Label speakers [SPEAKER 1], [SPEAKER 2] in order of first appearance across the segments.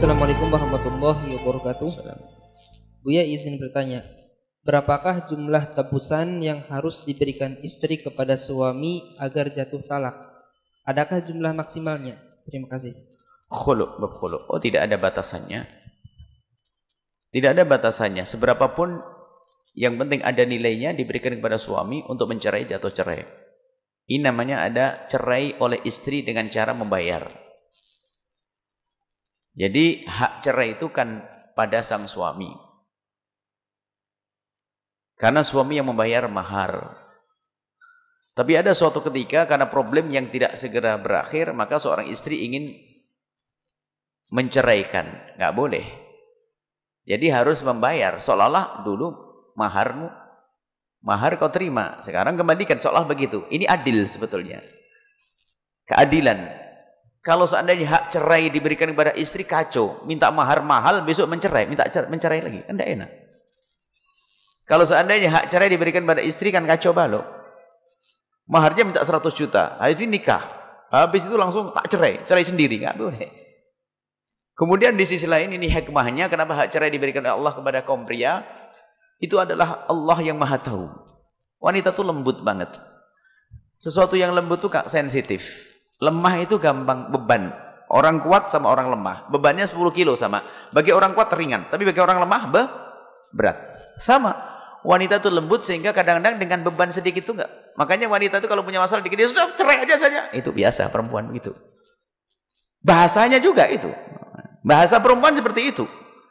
[SPEAKER 1] Assalamualaikum warahmatullahi wabarakatuh. Buya izin bertanya, berapakah jumlah tebusan yang harus diberikan istri kepada suami agar jatuh talak? Adakah jumlah maksimalnya? Terima kasih.
[SPEAKER 2] Khulu, bab khulu. Oh, tidak ada batasannya. Tidak ada batasannya. Seberapapun yang penting ada nilainya diberikan kepada suami untuk mencerai jatuh cerai. Ini namanya ada cerai oleh istri dengan cara membayar. Jadi hak cerai itu kan pada sang suami. Karena suami yang membayar mahar. Tapi ada suatu ketika karena problem yang tidak segera berakhir, maka seorang istri ingin menceraikan. Nggak boleh. Jadi harus membayar. Seolah-olah dulu maharmu, mahar kau terima. Sekarang kembalikan. Seolah begitu. Ini adil sebetulnya. Keadilan. Kalau seandainya hak cerai diberikan kepada istri kacau, minta mahar mahal, besok mencerai, minta cerai, mencerai lagi, kan tidak enak. Kalau seandainya hak cerai diberikan kepada istri kan kacau balok. Maharnya minta 100 juta, hari ini nikah. Habis itu langsung tak cerai, cerai sendiri, nggak boleh. Kemudian di sisi lain ini hikmahnya kenapa hak cerai diberikan oleh Allah kepada kaum pria? Itu adalah Allah yang maha tahu. Wanita itu lembut banget. Sesuatu yang lembut itu kak sensitif. Lemah itu gampang beban. Orang kuat sama orang lemah. Bebannya 10 kilo sama. Bagi orang kuat ringan. Tapi bagi orang lemah be berat. Sama. Wanita itu lembut sehingga kadang-kadang dengan beban sedikit itu enggak. Makanya wanita itu kalau punya masalah dikit dia sudah cerai aja saja. Itu biasa perempuan begitu. Bahasanya juga itu. Bahasa perempuan seperti itu.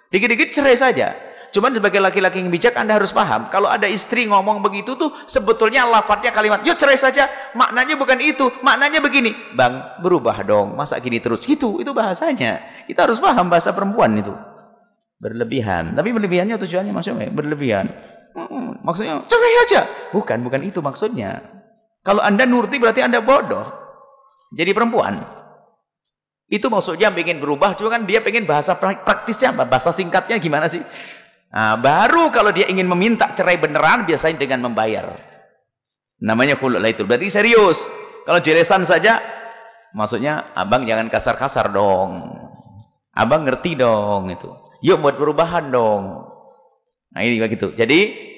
[SPEAKER 2] Dikit-dikit cerai saja. Cuman sebagai laki-laki yang bijak Anda harus paham. Kalau ada istri ngomong begitu tuh sebetulnya lafadznya kalimat, yuk cerai saja. Maknanya bukan itu. Maknanya begini. Bang, berubah dong. Masa gini terus? Gitu. Itu bahasanya. Kita harus paham bahasa perempuan itu. Berlebihan. Tapi berlebihannya tujuannya maksudnya berlebihan. Hmm, maksudnya cerai aja. Bukan, bukan itu maksudnya. Kalau Anda nurti berarti Anda bodoh. Jadi perempuan. Itu maksudnya pengen berubah, cuma kan dia pengen bahasa praktisnya apa? Bahasa singkatnya gimana sih? Nah, baru kalau dia ingin meminta cerai beneran biasanya dengan membayar. Namanya khulul itu. Berarti serius. Kalau jelesan saja maksudnya abang jangan kasar-kasar dong. Abang ngerti dong itu. Yuk buat perubahan dong. Nah, ini begitu. Jadi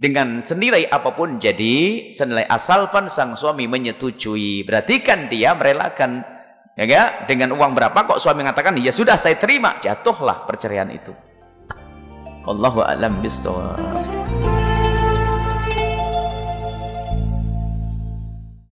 [SPEAKER 2] dengan senilai apa pun jadi senilai asalkan sang suami menyetujui berarti kan dia merelakan ya gak? dengan uang berapa kok suami mengatakan ya sudah saya terima jatuhlah perceraian itu والله أعلم بالصواب.